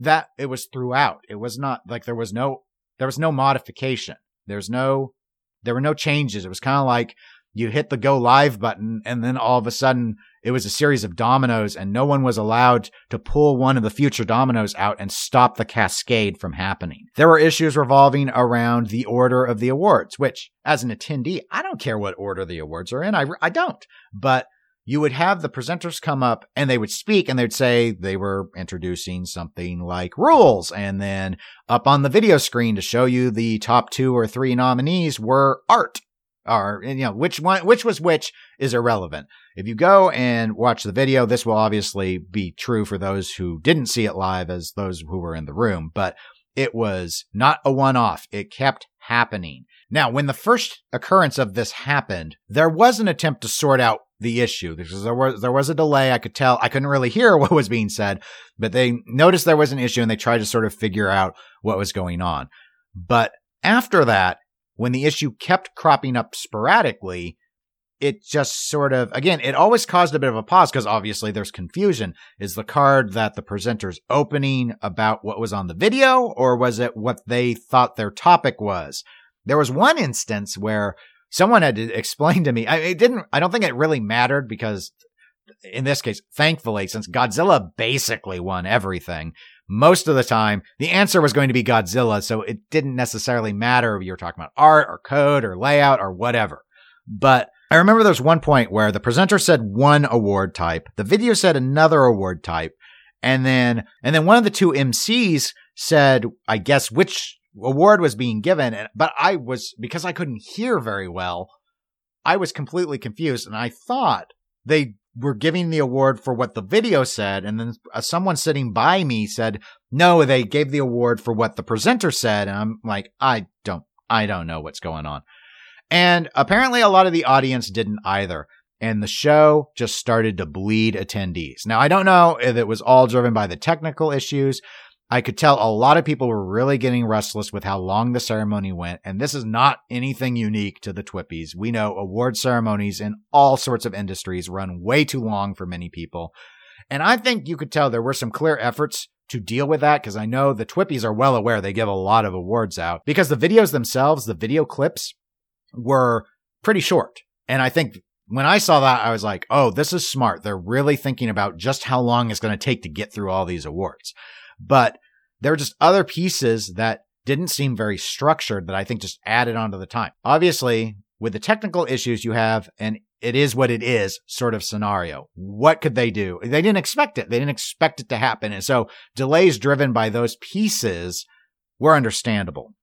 that it was throughout. It was not like there was no, there was no modification. There's no, there were no changes. It was kind of like you hit the go live button and then all of a sudden it was a series of dominoes and no one was allowed to pull one of the future dominoes out and stop the cascade from happening. There were issues revolving around the order of the awards, which as an attendee, I don't care what order the awards are in. I, I don't, but you would have the presenters come up and they would speak and they'd say they were introducing something like rules. And then up on the video screen to show you the top two or three nominees were art or you know which one which was which is irrelevant. If you go and watch the video this will obviously be true for those who didn't see it live as those who were in the room but it was not a one off it kept happening. Now when the first occurrence of this happened there was an attempt to sort out the issue. There was there was a delay. I could tell i couldn't really [laughs] hear what was being said but they noticed there was an issue and they tried to sort of figure out what was going on. But after that when the issue kept cropping up sporadically, it just sort of, again, it always caused a bit of a pause because obviously there's confusion. Is the card that the presenter's opening about what was on the video, or was it what they thought their topic was? There was one instance where someone had [laughs] to explain to me. I, it didn't, I don't think it really mattered because in this case, thankfully, since Godzilla basically won everything, most of the time the answer was going to be Godzilla. So it didn't necessarily matter if you were talking about art or code or layout or whatever. But I remember there was one point where the presenter said one award type, the video said another award type, and then and then one of the two MCs said, I guess which award was being given, but I was because I couldn't hear very well, I was completely confused, and I thought they were giving the award for what the video said, and then uh, someone sitting by me said, "No, they gave the award for what the presenter said," and I'm like, I don't, I don't know what's going on. And apparently, a lot of the audience didn't either. And the show just started to bleed attendees. Now, I don't know if it was all driven by the technical issues. I could tell a lot of people were really getting restless with how long the ceremony went. And this is not anything unique to the TWIPYs. We know award ceremonies in all sorts of industries run way too long for many people. And I think you could tell there were some clear efforts to deal with that because I know the TWIPYs are well aware they give a lot of awards out because the videos themselves, the video clips, were pretty short. And I think when I saw that, I was like, oh, this is smart. They're really thinking about just how long it's going to take to get through all these awards. But there were just other pieces that didn't seem very structured that I think just added onto the time. Obviously, with the technical issues you have, and it is what it is sort of scenario. What could they do? They didn't expect it. They didn't expect it to happen. And so delays driven by those pieces were understandable.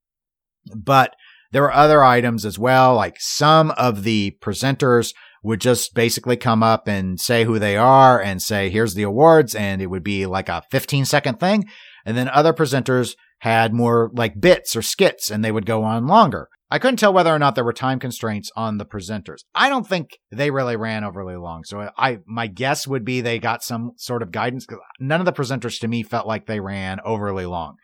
But there were other items as well, like some of the presenters would just basically come up and say who they are and say, here's the awards. And it would be like a 15 second thing. And then other presenters had more like bits or skits and they would go on longer. I couldn't tell whether or not there were time constraints on the presenters. I don't think they really ran overly long. So I, my guess would be they got some sort of guidance because none of the presenters to me felt like they ran overly long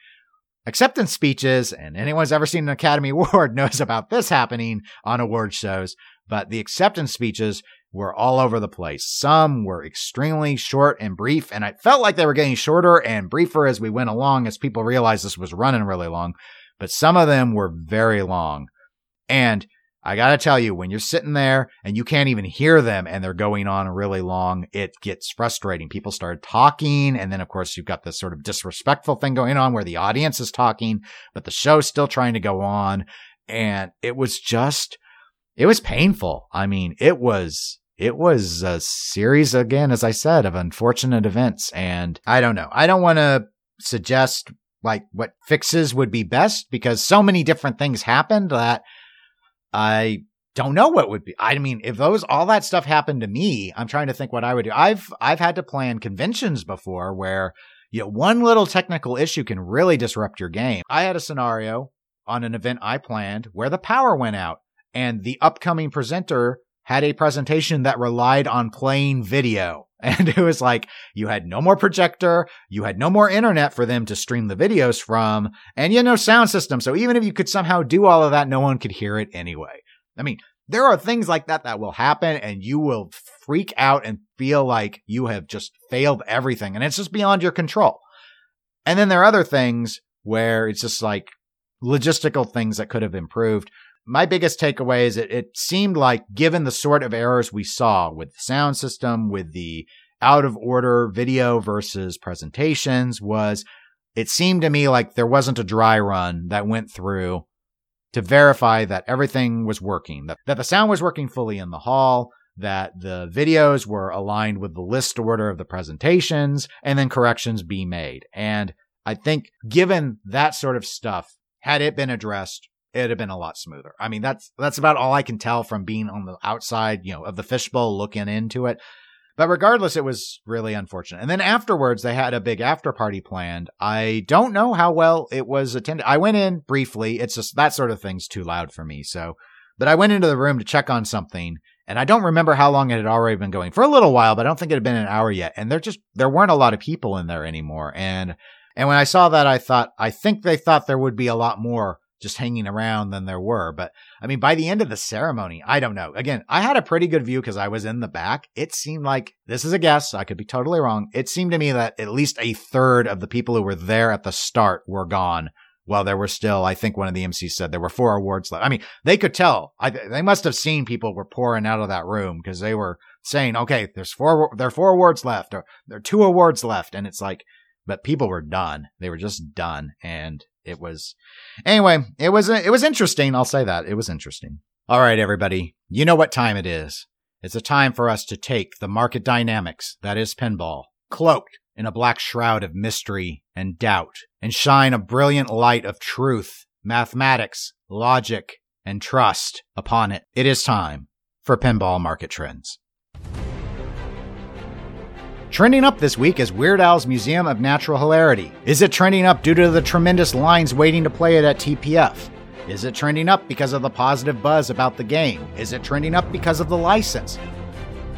acceptance speeches, and anyone who's ever seen an Academy [laughs] Award knows about this happening on award shows, but the acceptance speeches were all over the place. Some were extremely short and brief, and I felt like they were getting shorter and briefer as we went along as people realized this was running really long, but some of them were very long. And I gotta tell you, when you're sitting there and you can't even hear them and they're going on really long, it gets frustrating. People start talking. And then, of course, you've got this sort of disrespectful thing going on where the audience is talking, but the show's still trying to go on. And it was just, it was painful. I mean, it was, it was a series, again, as I said, of unfortunate events. And I don't know. I don't want to suggest like what fixes would be best because so many different things happened that I don't know what would be. I mean, if those all that stuff happened to me, I'm trying to think what I would do. I've I've had to plan conventions before where you know, one little technical issue can really disrupt your game. I had a scenario on an event I planned where the power went out and the upcoming presenter had a presentation that relied on playing video. [laughs] And it was like, you had no more projector, you had no more internet for them to stream the videos from, and you had no sound system. So even if you could somehow do all of that, no one could hear it anyway. I mean, there are things like that that will happen and you will freak out and feel like you have just failed everything and it's just beyond your control. And then there are other things where it's just like logistical things that could have improved my biggest takeaway is it, it seemed like, given the sort of errors we saw with the sound system, with the out of order video versus presentations, was it seemed to me like there wasn't a dry run that went through to verify that everything was working, that, that the sound was working fully in the hall, that the videos were aligned with the list order of the presentations, and then corrections be made. And I think given that sort of stuff, had it been addressed it'd have been a lot smoother. I mean, that's that's about all I can tell from being on the outside, you know, of the fishbowl looking into it. But regardless, it was really unfortunate. And then afterwards, they had a big after party planned. I don't know how well it was attended. I went in briefly. It's just that sort of thing's too loud for me. So, but I went into the room to check on something and I don't remember how long it had already been going for a little while, but I don't think it had been an hour yet. And there just, there weren't a lot of people in there anymore. And, and when I saw that, I thought, I think they thought there would be a lot more just hanging around than there were. But I mean, by the end of the ceremony, I don't know. Again, I had a pretty good view because I was in the back. It seemed like this is a guess. I could be totally wrong. It seemed to me that at least a third of the people who were there at the start were gone. While there were still, I think one of the MCs said there were four awards left. I mean, they could tell. I, they must have seen people were pouring out of that room because they were saying, "Okay, there's four, there are four awards left, or there are two awards left," and it's like, but people were done. They were just done, and it was anyway it was it was interesting. I'll say that. It was interesting. All right everybody. You know what time it is. It's a time for us to take the market dynamics that is pinball cloaked in a black shroud of mystery and doubt and shine a brilliant light of truth mathematics logic and trust upon it. It is time for pinball market trends Trending up this week is Weird Al's Museum of Natural Hilarity. Is it trending up due to the tremendous lines waiting to play it at TPF? Is it trending up because of the positive buzz about the game? Is it trending up because of the license?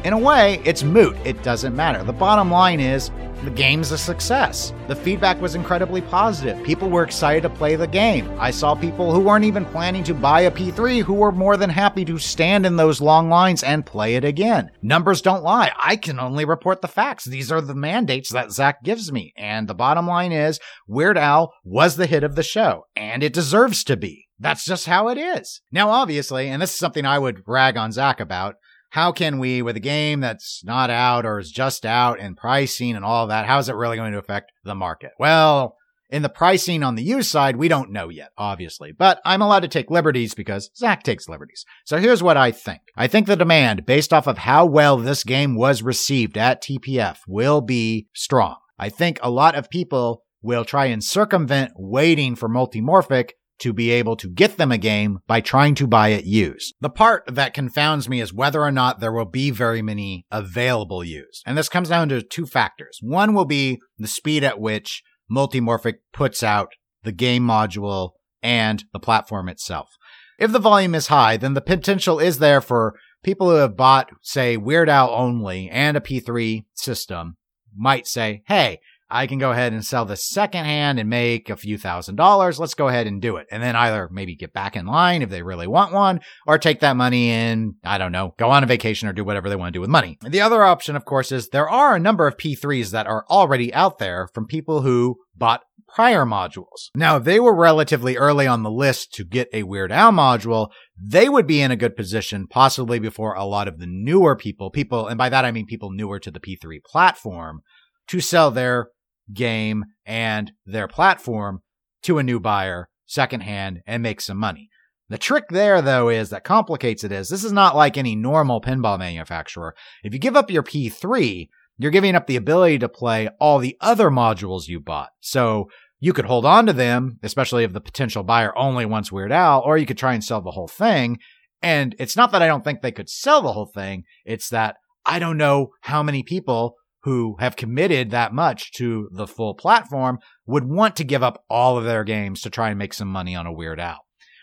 In a way, it's moot. It doesn't matter. The bottom line is the game's a success. The feedback was incredibly positive. People were excited to play the game. I saw people who weren't even planning to buy a P3 who were more than happy to stand in those long lines and play it again. Numbers don't lie. I can only report the facts. These are the mandates that Zach gives me. And the bottom line is Weird Al was the hit of the show, and it deserves to be. That's just how it is. Now, obviously, and this is something I would rag on Zach about, how can we, with a game that's not out or is just out and pricing and all that, how is it really going to affect the market? Well, in the pricing on the used side, we don't know yet, obviously, but I'm allowed to take liberties because Zach takes liberties. So here's what I think. I think the demand, based off of how well this game was received at TPF, will be strong. I think a lot of people will try and circumvent waiting for multimorphic to be able to get them a game by trying to buy it used. The part that confounds me is whether or not there will be very many available used. And this comes down to two factors. One will be the speed at which Multimorphic puts out the game module and the platform itself. If the volume is high, then the potential is there for people who have bought, say, Weird Al only and a P3 system might say, hey, I can go ahead and sell this secondhand and make a few thousand dollars. Let's go ahead and do it. And then either maybe get back in line if they really want one or take that money and, I don't know, go on a vacation or do whatever they want to do with money. The other option, of course, is there are a number of P3s that are already out there from people who bought prior modules. Now, they were relatively early on the list to get a Weird Al module. They would be in a good position, possibly before a lot of the newer people, people, and by that I mean people newer to the P3 platform, to sell their game and their platform to a new buyer secondhand and make some money. The trick there, though, is that complicates it is this is not like any normal pinball manufacturer. If you give up your P3, you're giving up the ability to play all the other modules you bought. So you could hold on to them, especially if the potential buyer only wants Weird Al, or you could try and sell the whole thing. And it's not that I don't think they could sell the whole thing. It's that I don't know how many people who have committed that much to the full platform would want to give up all of their games to try and make some money on a Weird Al.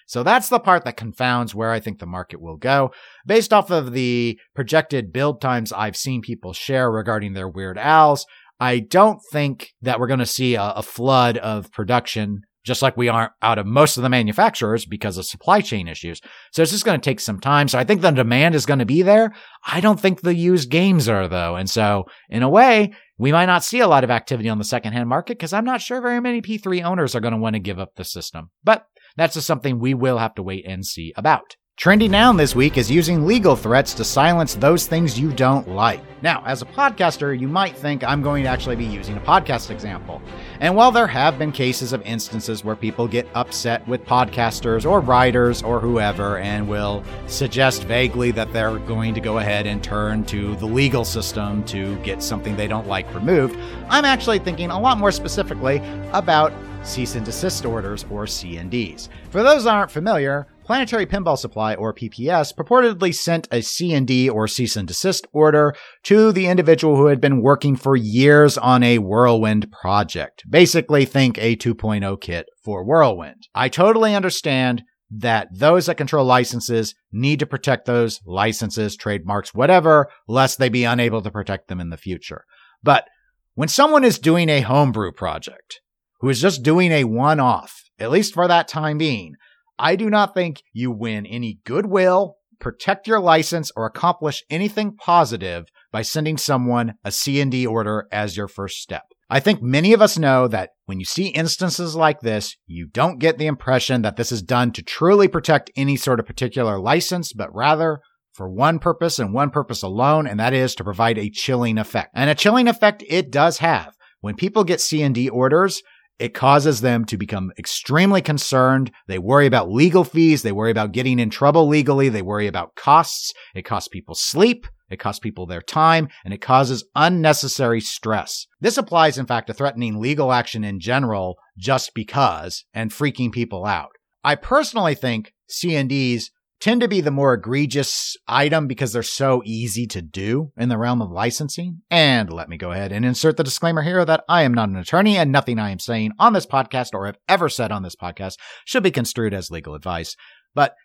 So that's the part that confounds where I think the market will go. Based off of the projected build times I've seen people share regarding their Weird Als, I don't think that we're going to see a, a flood of production just like we aren't out of most of the manufacturers because of supply chain issues. So it's just going to take some time. So I think the demand is going to be there. I don't think the used games are though. And so in a way, we might not see a lot of activity on the secondhand market because I'm not sure very many P3 owners are going to want to give up the system. But that's just something we will have to wait and see about. Trending down this week is using legal threats to silence those things you don't like. Now, as a podcaster, you might think I'm going to actually be using a podcast example. And while there have been cases of instances where people get upset with podcasters or writers or whoever and will suggest vaguely that they're going to go ahead and turn to the legal system to get something they don't like removed, I'm actually thinking a lot more specifically about cease and desist orders or CNDs. For those that aren't familiar, Planetary Pinball Supply, or PPS, purportedly sent a CND or cease and desist order to the individual who had been working for years on a Whirlwind project. Basically, think a 2.0 kit for Whirlwind. I totally understand that those that control licenses need to protect those licenses, trademarks, whatever, lest they be unable to protect them in the future. But when someone is doing a homebrew project, who is just doing a one off, at least for that time being, I do not think you win any goodwill, protect your license, or accomplish anything positive by sending someone a C&D order as your first step. I think many of us know that when you see instances like this, you don't get the impression that this is done to truly protect any sort of particular license, but rather for one purpose and one purpose alone, and that is to provide a chilling effect. And a chilling effect it does have. When people get C&D orders, it causes them to become extremely concerned. They worry about legal fees. They worry about getting in trouble legally. They worry about costs. It costs people sleep. It costs people their time and it causes unnecessary stress. This applies, in fact, to threatening legal action in general just because and freaking people out. I personally think C&Ds tend to be the more egregious item because they're so easy to do in the realm of licensing. And let me go ahead and insert the disclaimer here that I am not an attorney and nothing I am saying on this podcast or have ever said on this podcast should be construed as legal advice. But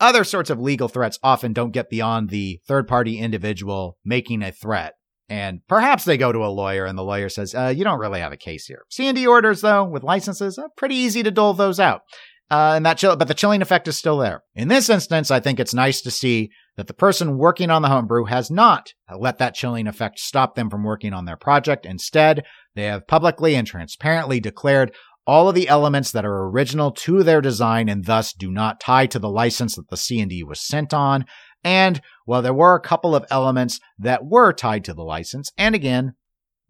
other sorts of legal threats often don't get beyond the third party individual making a threat. And perhaps they go to a lawyer and the lawyer says, uh, you don't really have a case here. C&D orders, though, with licenses, uh, pretty easy to dole those out. Uh, and that chill, but the chilling effect is still there. In this instance, I think it's nice to see that the person working on the homebrew has not let that chilling effect stop them from working on their project. Instead, they have publicly and transparently declared all of the elements that are original to their design and thus do not tie to the license that the C&D was sent on. And while there were a couple of elements that were tied to the license, and again,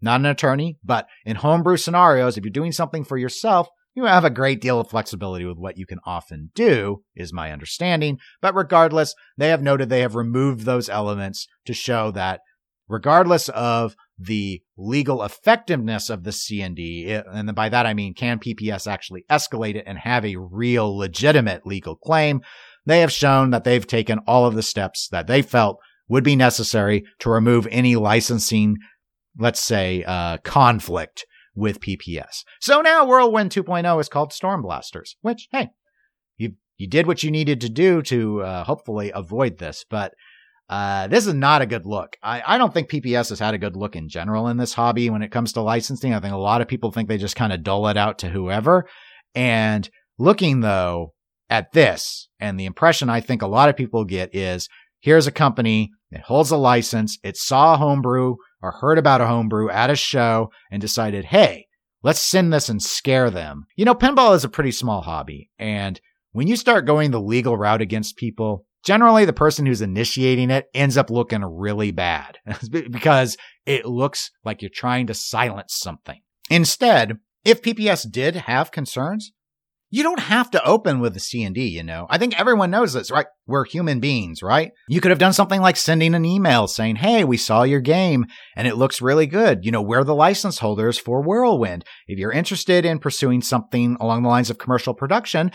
not an attorney, but in homebrew scenarios, if you're doing something for yourself, you have a great deal of flexibility with what you can often do, is my understanding. But regardless, they have noted they have removed those elements to show that regardless of the legal effectiveness of the C&D, and by that I mean can PPS actually escalate it and have a real legitimate legal claim, they have shown that they've taken all of the steps that they felt would be necessary to remove any licensing, let's say, uh, conflict with PPS. So now Whirlwind 2.0 is called Storm Blasters, which, hey, you, you did what you needed to do to uh, hopefully avoid this, but uh, this is not a good look. I, I don't think PPS has had a good look in general in this hobby when it comes to licensing. I think a lot of people think they just kind of dole it out to whoever. And looking though at this and the impression I think a lot of people get is here's a company that holds a license. It saw a homebrew or heard about a homebrew at a show and decided, hey, let's send this and scare them. You know, pinball is a pretty small hobby. And when you start going the legal route against people, generally the person who's initiating it ends up looking really bad [laughs] because it looks like you're trying to silence something. Instead, if PPS did have concerns, you don't have to open with the C&D, you know. I think everyone knows this, right? We're human beings, right? You could have done something like sending an email saying, "Hey, we saw your game and it looks really good. You know, we're the license holders for Whirlwind. If you're interested in pursuing something along the lines of commercial production,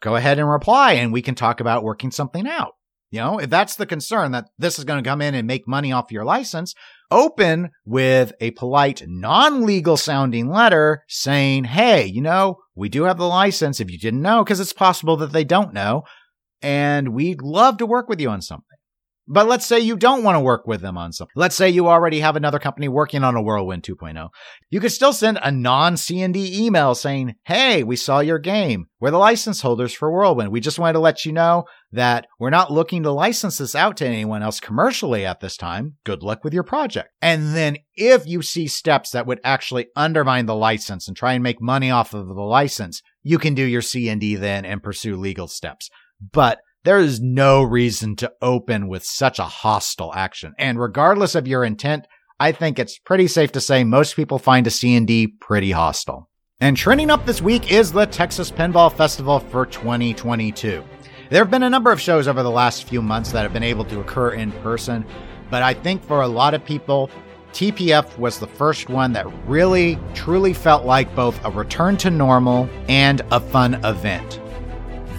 go ahead and reply and we can talk about working something out." You know, if that's the concern that this is going to come in and make money off your license, open with a polite, non-legal sounding letter saying, Hey, you know, we do have the license if you didn't know, because it's possible that they don't know. And we'd love to work with you on something. But let's say you don't want to work with them on something. Let's say you already have another company working on a Whirlwind 2.0. You could still send a non C&D email saying, Hey, we saw your game. We're the license holders for Whirlwind. We just wanted to let you know that we're not looking to license this out to anyone else commercially at this time. Good luck with your project. And then if you see steps that would actually undermine the license and try and make money off of the license, you can do your C&D then and pursue legal steps. But there is no reason to open with such a hostile action. And regardless of your intent, I think it's pretty safe to say most people find a C&D pretty hostile. And trending up this week is the Texas Pinball Festival for 2022. There have been a number of shows over the last few months that have been able to occur in person, but I think for a lot of people, TPF was the first one that really, truly felt like both a return to normal and a fun event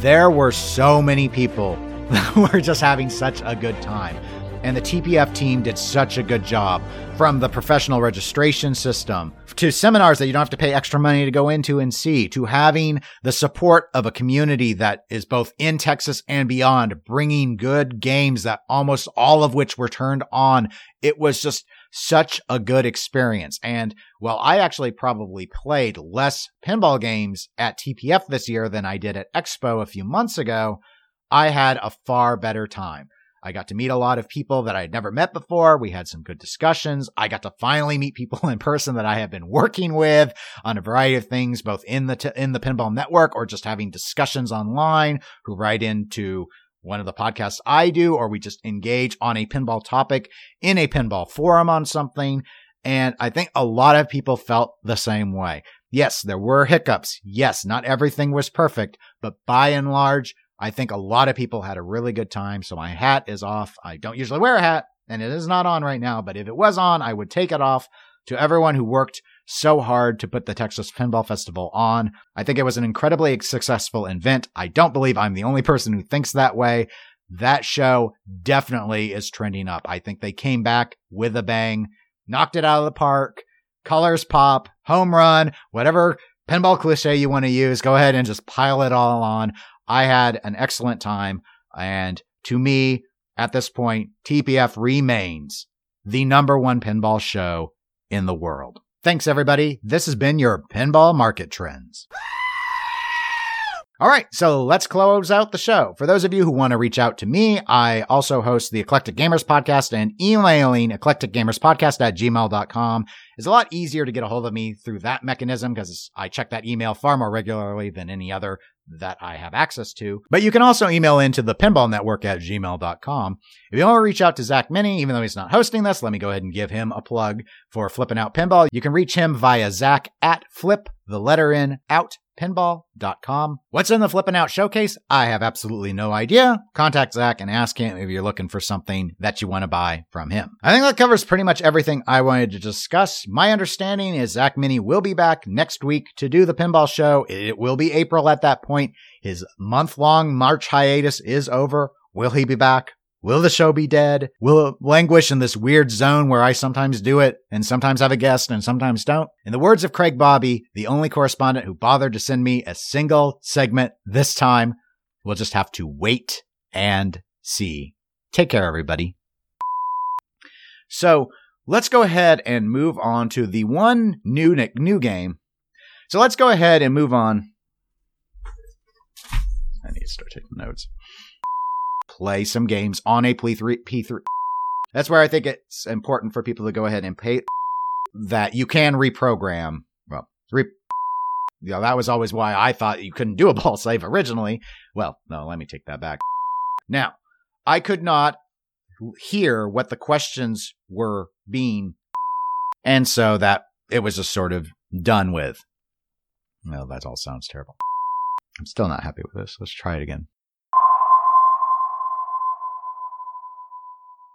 there were so many people [laughs] that were just having such a good time. And the TPF team did such a good job from the professional registration system to seminars that you don't have to pay extra money to go into and see to having the support of a community that is both in Texas and beyond, bringing good games that almost all of which were turned on. It was just such a good experience. And while I actually probably played less pinball games at TPF this year than I did at Expo a few months ago, I had a far better time. I got to meet a lot of people that I had never met before. We had some good discussions. I got to finally meet people [laughs] in person that I have been working with on a variety of things, both in the, t- in the pinball network or just having discussions online who write into one of the podcasts I do, or we just engage on a pinball topic in a pinball forum on something. And I think a lot of people felt the same way. Yes, there were hiccups. Yes, not everything was perfect, but by and large, I think a lot of people had a really good time. So my hat is off. I don't usually wear a hat and it is not on right now, but if it was on, I would take it off to everyone who worked so hard to put the Texas Pinball Festival on. I think it was an incredibly successful event. I don't believe I'm the only person who thinks that way. That show definitely is trending up. I think they came back with a bang, knocked it out of the park, colors pop, home run, whatever pinball cliche you want to use, go ahead and just pile it all on. I had an excellent time. And to me, at this point, TPF remains the number one pinball show in the world. Thanks, everybody. This has been your Pinball Market Trends. All right, so let's close out the show. For those of you who want to reach out to me, I also host the Eclectic Gamers Podcast and emailing eclecticgamerspodcast at gmail.com is a lot easier to get a hold of me through that mechanism because I check that email far more regularly than any other that I have access to. But you can also email into the pinball network at gmail.com. If you want to reach out to Zach Meny, even though he's not hosting this, let me go ahead and give him a plug for Flipping Out Pinball. You can reach him via Zach at flip the letter in out pinball.com. What's in the Flippin' Out Showcase? I have absolutely no idea. Contact Zach and ask him if you're looking for something that you want to buy from him. I think that covers pretty much everything I wanted to discuss. My understanding is Zach Meny will be back next week to do the pinball show. It will be April at that point. His month long March hiatus is over. Will he be back? Will the show be dead? Will it languish in this weird zone where I sometimes do it and sometimes have a guest and sometimes don't? In the words of Craig Bobby, the only correspondent who bothered to send me a single segment this time, we'll just have to wait and see. Take care, everybody. So let's go ahead and move on to the one new new game. So let's go ahead and move on. I need to start taking notes play some games on a P3. P3. That's where I think it's important for people to go ahead and pay that you can reprogram. Well, re, you know, that was always why I thought you couldn't do a ball save originally. Well, no, let me take that back. Now, I could not hear what the questions were being, and so that it was just sort of done with. Well, that all sounds terrible. I'm still not happy with this. Let's try it again.